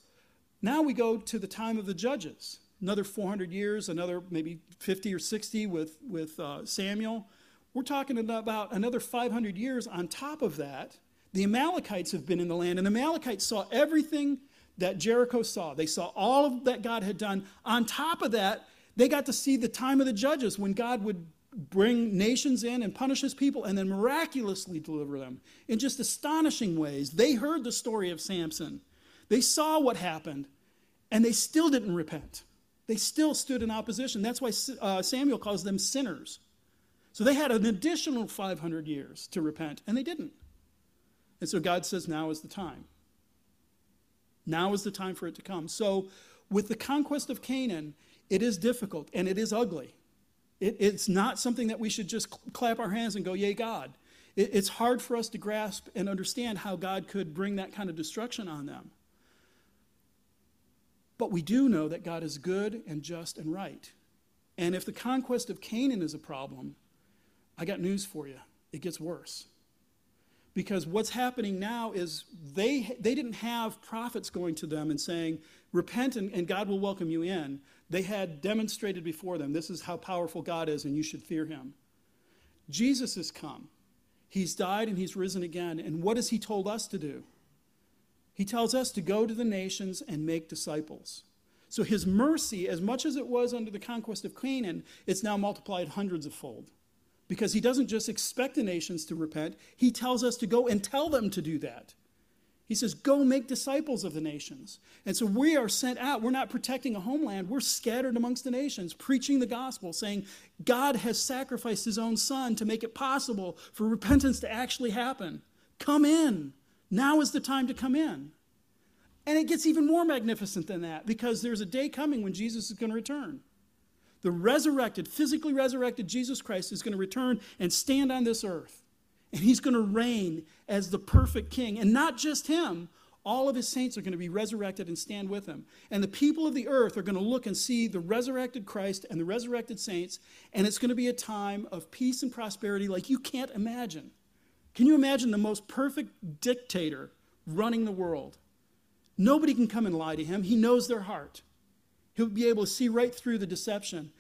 Now we go to the time of the judges. Another 400 years, another maybe 50 or 60 with, with uh, Samuel. We're talking about another 500 years on top of that. The Amalekites have been in the land, and the Amalekites saw everything that Jericho saw. They saw all of that God had done. On top of that, they got to see the time of the judges when God would bring nations in and punish his people and then miraculously deliver them in just astonishing ways. They heard the story of Samson, they saw what happened, and they still didn't repent. They still stood in opposition. That's why uh, Samuel calls them sinners. So they had an additional 500 years to repent, and they didn't. And so God says, now is the time. Now is the time for it to come. So, with the conquest of Canaan, it is difficult and it is ugly. It, it's not something that we should just clap our hands and go, Yay, God. It, it's hard for us to grasp and understand how God could bring that kind of destruction on them. But we do know that God is good and just and right. And if the conquest of Canaan is a problem, I got news for you. It gets worse. Because what's happening now is they, they didn't have prophets going to them and saying, Repent and, and God will welcome you in. They had demonstrated before them, this is how powerful God is and you should fear him. Jesus has come. He's died and he's risen again. And what has he told us to do? He tells us to go to the nations and make disciples. So his mercy, as much as it was under the conquest of Canaan, it's now multiplied hundreds of fold. Because he doesn't just expect the nations to repent, he tells us to go and tell them to do that. He says, Go make disciples of the nations. And so we are sent out. We're not protecting a homeland. We're scattered amongst the nations, preaching the gospel, saying God has sacrificed his own son to make it possible for repentance to actually happen. Come in. Now is the time to come in. And it gets even more magnificent than that because there's a day coming when Jesus is going to return. The resurrected, physically resurrected Jesus Christ is going to return and stand on this earth. And he's going to reign as the perfect king. And not just him, all of his saints are going to be resurrected and stand with him. And the people of the earth are going to look and see the resurrected Christ and the resurrected saints. And it's going to be a time of peace and prosperity like you can't imagine. Can you imagine the most perfect dictator running the world? Nobody can come and lie to him. He knows their heart. He'll be able to see right through the deception.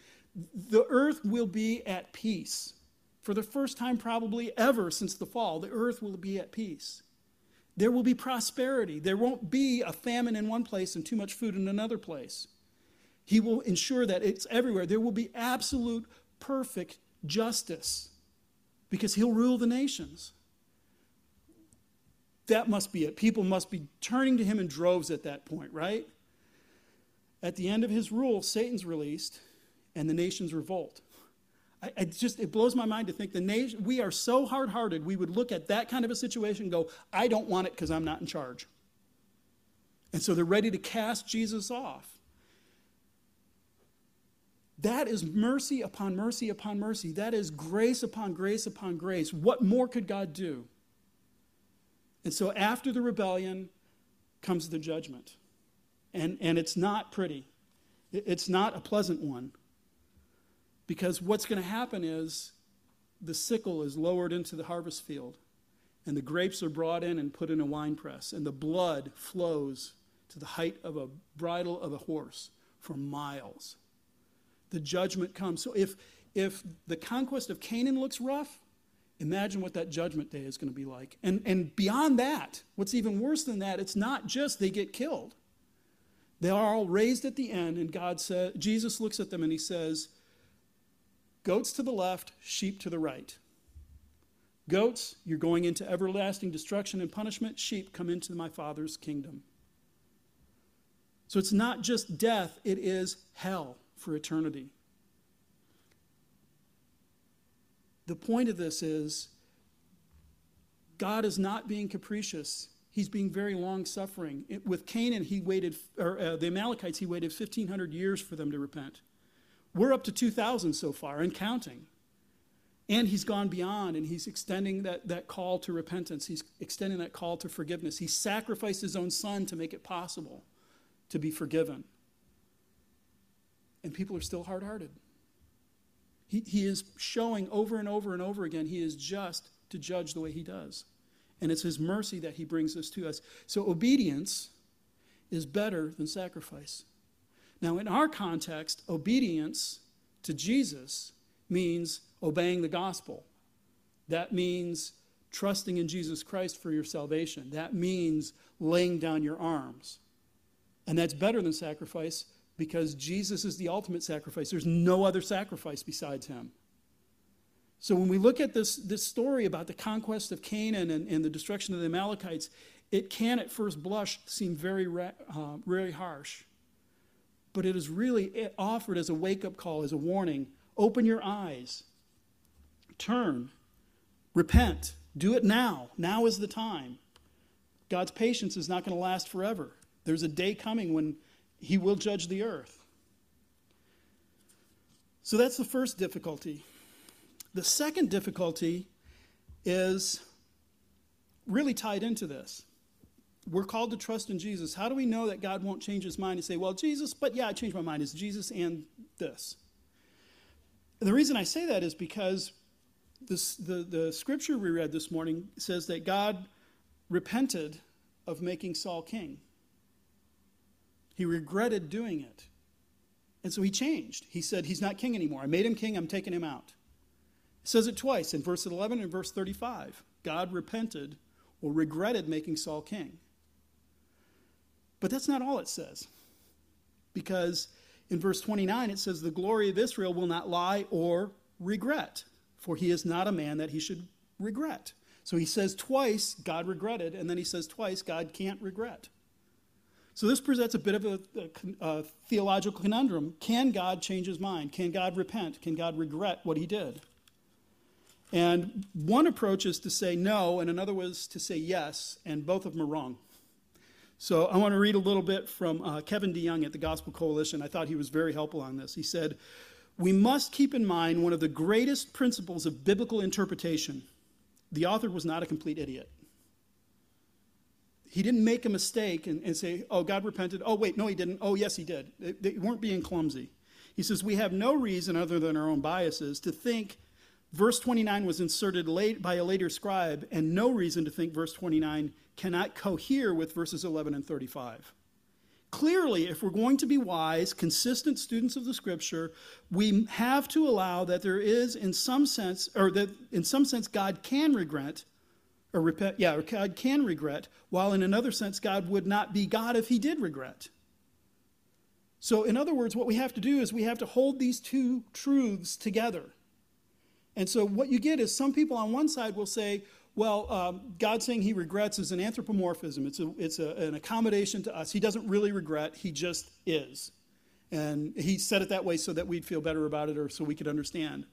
The earth will be at peace. For the first time, probably ever since the fall, the earth will be at peace. There will be prosperity. There won't be a famine in one place and too much food in another place. He will ensure that it's everywhere. There will be absolute, perfect justice because he'll rule the nations. That must be it. People must be turning to him in droves at that point, right? At the end of his rule, Satan's released and the nations revolt. I, I just it blows my mind to think the nation we are so hard-hearted we would look at that kind of a situation and go, I don't want it because I'm not in charge. And so they're ready to cast Jesus off. That is mercy upon mercy upon mercy. That is grace upon grace upon grace. What more could God do? And so after the rebellion comes the judgment. And, and it's not pretty, it's not a pleasant one. Because what's going to happen is the sickle is lowered into the harvest field, and the grapes are brought in and put in a wine press, and the blood flows to the height of a bridle of a horse for miles. The judgment comes. So if, if the conquest of Canaan looks rough, Imagine what that judgment day is going to be like. And, and beyond that, what's even worse than that, it's not just they get killed. They are all raised at the end, and God says, Jesus looks at them and he says, Goats to the left, sheep to the right. Goats, you're going into everlasting destruction and punishment. Sheep, come into my Father's kingdom. So it's not just death, it is hell for eternity. The point of this is God is not being capricious. He's being very long suffering. With Canaan, he waited, or uh, the Amalekites, he waited 1,500 years for them to repent. We're up to 2,000 so far and counting. And he's gone beyond and he's extending that, that call to repentance. He's extending that call to forgiveness. He sacrificed his own son to make it possible to be forgiven. And people are still hard hearted. He, he is showing over and over and over again he is just to judge the way he does. And it's his mercy that he brings this to us. So obedience is better than sacrifice. Now, in our context, obedience to Jesus means obeying the gospel. That means trusting in Jesus Christ for your salvation. That means laying down your arms. And that's better than sacrifice because Jesus is the ultimate sacrifice. There's no other sacrifice besides him. So when we look at this, this story about the conquest of Canaan and, and the destruction of the Amalekites, it can at first blush seem very, uh, very harsh. But it is really offered as a wake up call, as a warning. Open your eyes turn, repent, do it now. Now is the time. God's patience is not going to last forever. There's a day coming when He will judge the earth. So that's the first difficulty. The second difficulty is really tied into this. We're called to trust in Jesus. How do we know that God won't change his mind and say, well, Jesus, but yeah, I changed my mind. It's Jesus and this. the reason I say that is because this, the, the scripture we read this morning says that God repented of making Saul king. He regretted doing it. And so he changed. He said, He's not king anymore. I made him king, I'm taking him out. It says it twice in verse 11 and verse 35. God repented or regretted making Saul king. But that's not all it says. Because in verse 29, it says, The glory of Israel will not lie or regret for he is not a man that he should regret. So he says twice, God regretted, and then he says twice, God can't regret. So this presents a bit of a, a, a, theological conundrum. Can God change his mind? Can God repent? Can God regret what he did? And one approach is to say no, and another was to say yes, and both of them are wrong. So I want to read a little bit from uh, Kevin DeYoung at the Gospel Coalition. I thought he was very helpful on this. He said, we must keep in mind one of the greatest principles of biblical interpretation. The author was not a complete idiot. He didn't make a mistake and, and say, oh, God repented. Oh, wait, no, he didn't. Oh, yes, he did. They, they weren't being clumsy. He says, we have no reason other than our own biases to think verse 29 was inserted late by a later scribe, and no reason to think verse 29 cannot cohere with verses 11 and 35. Clearly, if we're going to be wise, consistent students of the scripture, we have to allow that there is, in some sense, or that in some sense, God can regret, or repent, yeah, or God can regret, while in another sense, God would not be God if he did regret. So, in other words, what we have to do is we have to hold these two truths together. And so, what you get is some people on one side will say, well, um, God saying he regrets is an anthropomorphism. It's, a, it's a, an accommodation to us. He doesn't really regret, he just is. And he said it that way so that we'd feel better about it or so we could understand.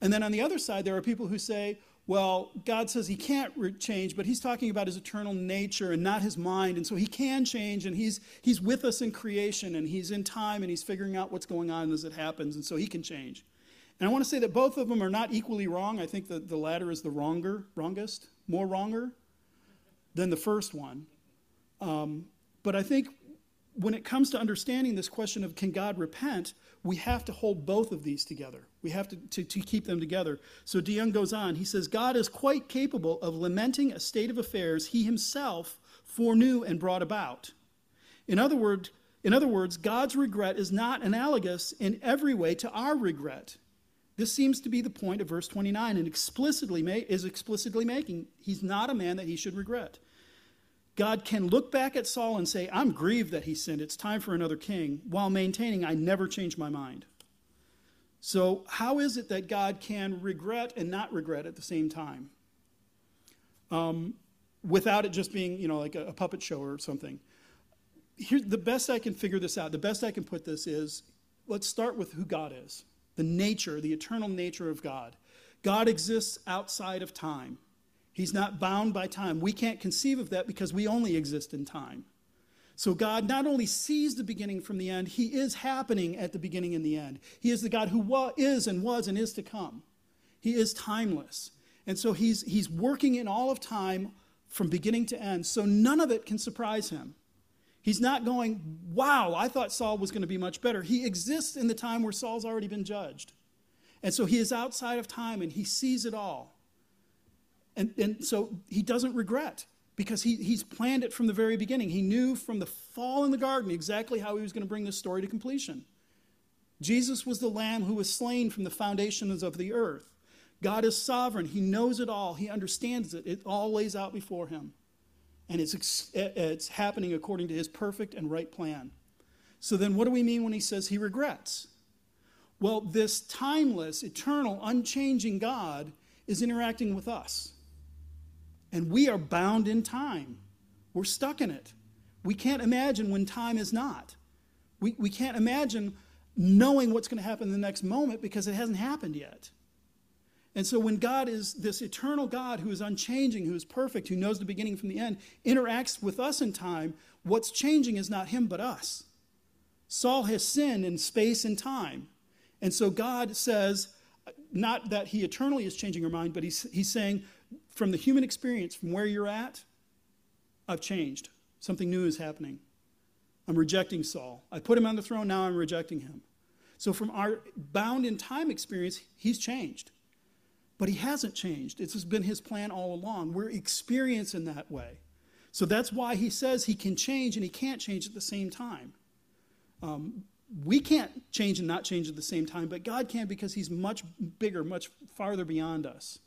And then on the other side, there are people who say, well, God says he can't re- change, but he's talking about his eternal nature and not his mind. And so he can change, and he's, he's with us in creation, and he's in time, and he's figuring out what's going on as it happens, and so he can change. And I want to say that both of them are not equally wrong. I think that the latter is the wronger, wrongest, more wronger than the first one. Um, but I think when it comes to understanding this question of can God repent, we have to hold both of these together. We have to, to, to keep them together. So DeYoung goes on. He says, God is quite capable of lamenting a state of affairs he himself foreknew and brought about. In other, word, in other words, God's regret is not analogous in every way to our regret. This seems to be the point of verse 29 and explicitly ma- is explicitly making he's not a man that he should regret. God can look back at Saul and say, I'm grieved that he sinned. It's time for another king, while maintaining, I never change my mind. So, how is it that God can regret and not regret at the same time? Um, without it just being, you know, like a, a puppet show or something. Here, the best I can figure this out, the best I can put this is let's start with who God is the nature, the eternal nature of God. God exists outside of time. He's not bound by time. We can't conceive of that because we only exist in time. So God not only sees the beginning from the end, He is happening at the beginning and the end. He is the God who wa- is and was and is to come. He is timeless. And so he's, he's working in all of time from beginning to end. So none of it can surprise him. He's not going, wow, I thought Saul was going to be much better. He exists in the time where Saul's already been judged. And so he is outside of time and he sees it all. And, and so he doesn't regret because he, he's planned it from the very beginning. He knew from the fall in the garden exactly how he was going to bring this story to completion. Jesus was the lamb who was slain from the foundations of the earth. God is sovereign. He knows it all. He understands it. It all lays out before him. And it's, uh, it's happening according to his perfect and right plan. So then, what do we mean when he says he regrets? Well, this timeless, eternal, unchanging God is interacting with us. And we are bound in time. We're stuck in it. We can't imagine when time is not. We, we can't imagine knowing what's going to happen in the next moment because it hasn't happened yet. And so when God is this eternal God who is unchanging, who is perfect, who knows the beginning from the end, interacts with us in time, what's changing is not him but us. Saul has sinned in space and time. And so God says, not that he eternally is changing our mind, but he's, he's saying, from the human experience, from where you're at, I've changed. Something new is happening. I'm rejecting Saul. I put him on the throne, now I'm rejecting him. So, from our bound in time experience, he's changed. But he hasn't changed. It's been his plan all along. We're experiencing that way. So that's why he says he can change and he can't change at the same time. Um, we can't change and not change at the same time, but God can because he's much bigger, much farther beyond us.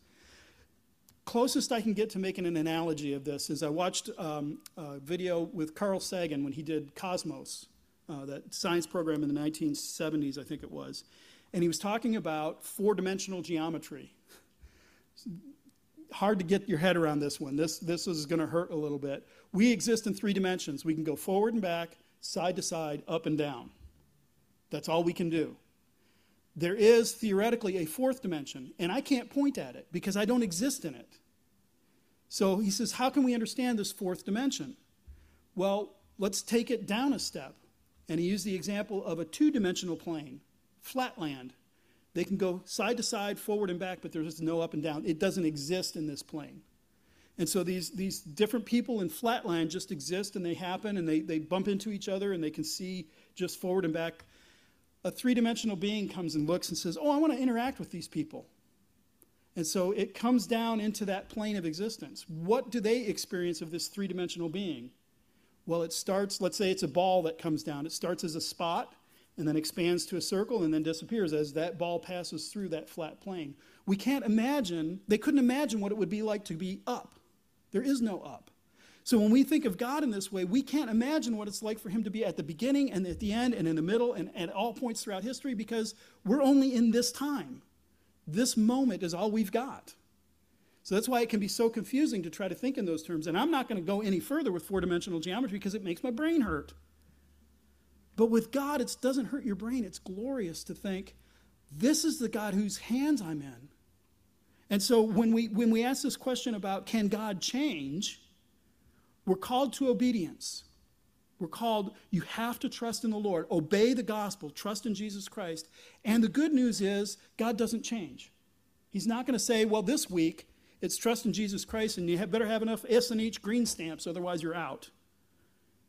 Closest I can get to making an analogy of this is I watched um, a video with Carl Sagan when he did Cosmos, uh, that science program in the 1970s, I think it was. And he was talking about four dimensional geometry hard to get your head around this one. This, this is going to hurt a little bit. We exist in three dimensions. We can go forward and back, side to side, up and down. That's all we can do. There is theoretically a fourth dimension, and I can't point at it because I don't exist in it. So he says, How can we understand this fourth dimension? Well, let's take it down a step. And he used the example of a two dimensional plane, flat land. They can go side to side, forward and back, but there's no up and down. It doesn't exist in this plane. And so these, these different people in flatland just exist and they happen and they, they bump into each other and they can see just forward and back. A three dimensional being comes and looks and says, Oh, I want to interact with these people. And so it comes down into that plane of existence. What do they experience of this three dimensional being? Well, it starts, let's say it's a ball that comes down. It starts as a spot and then expands to a circle and then disappears as that ball passes through that flat plane. We can't imagine, they couldn't imagine what it would be like to be up. There is no up. So when we think of God in this way, we can't imagine what it's like for him to be at the beginning and at the end and in the middle and at all points throughout history because we're only in this time. This moment is all we've got. So that's why it can be so confusing to try to think in those terms. And I'm not going to go any further with four dimensional geometry because it makes my brain hurt. But with God, it doesn't hurt your brain. It's glorious to think, this is the God whose hands I'm in. And so when we, when we ask this question about can God change, we're called to obedience. We're called, you have to trust in the Lord, obey the gospel, trust in Jesus Christ. And the good news is, God doesn't change. He's not going to say, well, this week it's trust in Jesus Christ and you better have enough S and H green stamps, otherwise you're out.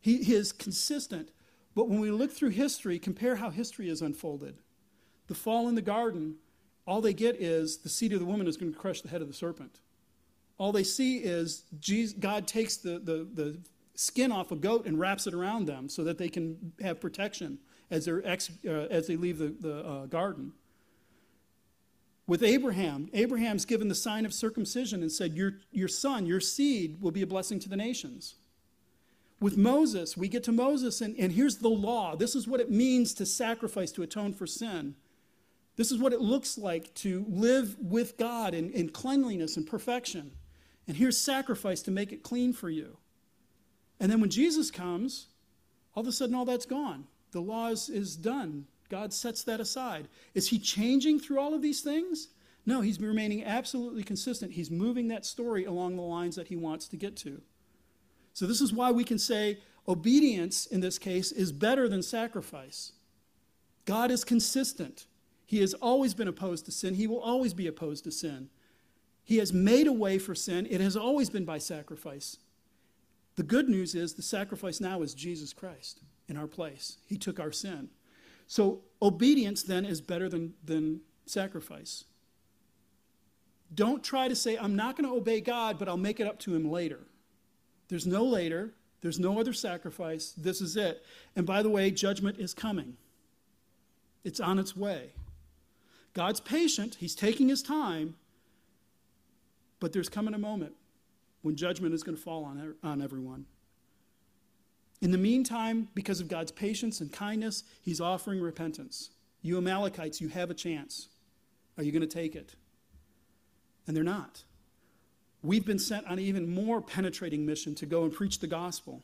He, he is consistent. But when we look through history, compare how history is unfolded. The fall in the garden, all they get is the seed of the woman is going to crush the head of the serpent. All they see is Jesus, God takes the, the, the skin off a goat and wraps it around them so that they can have protection as, ex, uh, as they leave the, the uh, garden. With Abraham, Abraham's given the sign of circumcision and said, your, your son, your seed, will be a blessing to the nations. With Moses, we get to Moses, and, and here's the law. This is what it means to sacrifice to atone for sin. This is what it looks like to live with God in, in cleanliness and perfection. And here's sacrifice to make it clean for you. And then when Jesus comes, all of a sudden all that's gone. The law is, is done. God sets that aside. Is he changing through all of these things? No, he's remaining absolutely consistent. He's moving that story along the lines that he wants to get to. So, this is why we can say obedience in this case is better than sacrifice. God is consistent, He has always been opposed to sin. He will always be opposed to sin. He has made a way for sin. It has always been by sacrifice. The good news is the sacrifice now is Jesus Christ in our place. He took our sin. So obedience then is better than, than sacrifice. Don't try to say, I'm not going to obey God, but I'll make it up to him later. There's no later. There's no other sacrifice. This is it. And by the way, judgment is coming, it's on its way. God's patient, He's taking His time, but there's coming a moment when judgment is going to fall on, on everyone. In the meantime, because of God's patience and kindness, He's offering repentance. You Amalekites, you have a chance. Are you going to take it? And they're not. We've been sent on an even more penetrating mission to go and preach the gospel.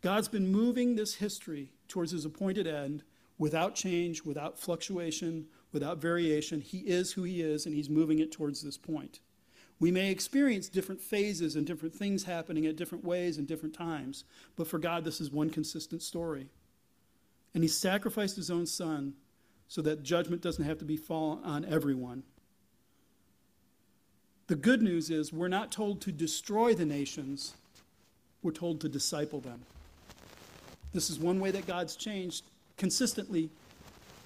God's been moving this history towards his appointed end without change, without fluctuation, without variation. He is who he is, and he's moving it towards this point. We may experience different phases and different things happening at different ways and different times, but for God, this is one consistent story. And He sacrificed His own Son so that judgment doesn't have to be fall on everyone. The good news is we're not told to destroy the nations, we're told to disciple them. This is one way that God's changed consistently,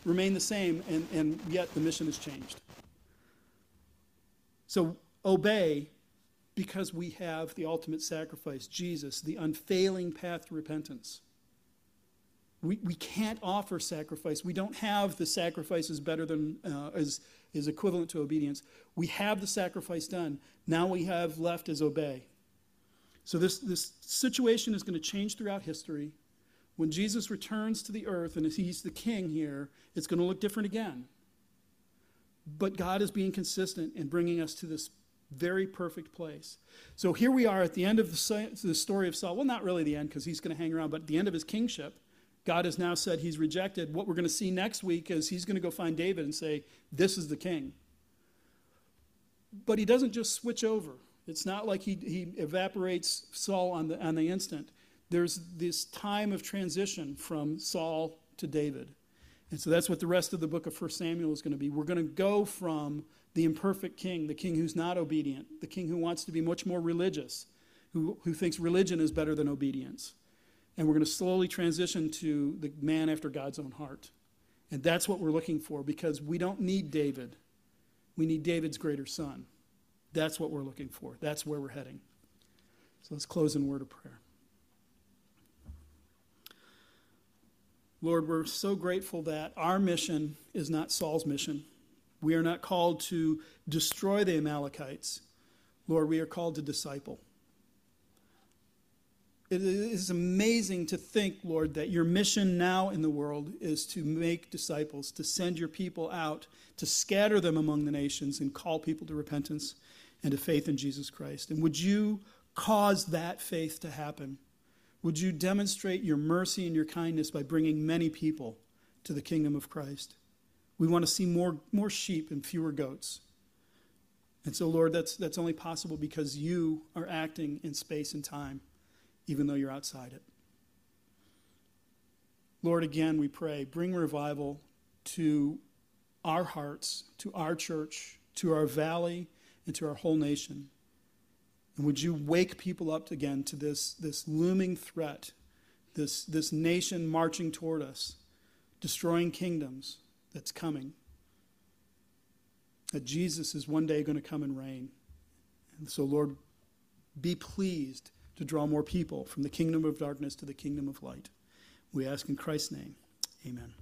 remain the same, and, and yet the mission has changed. So obey because we have the ultimate sacrifice, Jesus, the unfailing path to repentance. We, we can't offer sacrifice. We don't have the sacrifices better than, uh, is, is equivalent to obedience. We have the sacrifice done. Now we have left is obey. So this, this situation is going to change throughout history. When Jesus returns to the earth and he's the king here, it's going to look different again. But God is being consistent in bringing us to this very perfect place. So here we are at the end of the, story of Saul. Well, not really the end because he's going to hang around, but the end of his kingship, God has now said he's rejected. What we're going to see next week is he's going to go find David and say, This is the king. But he doesn't just switch over. It's not like he, he evaporates Saul on the, on the instant. There's this time of transition from Saul to David. And so that's what the rest of the book of 1 Samuel is going to be. We're going to go from the imperfect king, the king who's not obedient, the king who wants to be much more religious, who, who thinks religion is better than obedience. And we're going to slowly transition to the man after God's own heart. And that's what we're looking for because we don't need David. We need David's greater son. That's what we're looking for. That's where we're heading. So let's close in word of prayer. Lord, we're so grateful that our mission is not Saul's mission. We are not called to destroy the Amalekites. Lord, we are called to disciple. It is amazing to think, Lord, that your mission now in the world is to make disciples, to send your people out, to scatter them among the nations and call people to repentance and to faith in Jesus Christ. And would you cause that faith to happen? Would you demonstrate your mercy and your kindness by bringing many people to the kingdom of Christ? We want to see more, more sheep and fewer goats. And so, Lord, that's, that's only possible because you are acting in space and time, even though you're outside it. Lord, again, we pray, bring revival to our hearts, to our church, to our valley, and to our whole nation. And would you wake people up again to this, this looming threat, this, this nation marching toward us, destroying kingdoms, that's coming. That Jesus is one day going to come and reign. And so, Lord, be pleased to draw more people from the kingdom of darkness to the kingdom of light. We ask in Christ's name. Amen.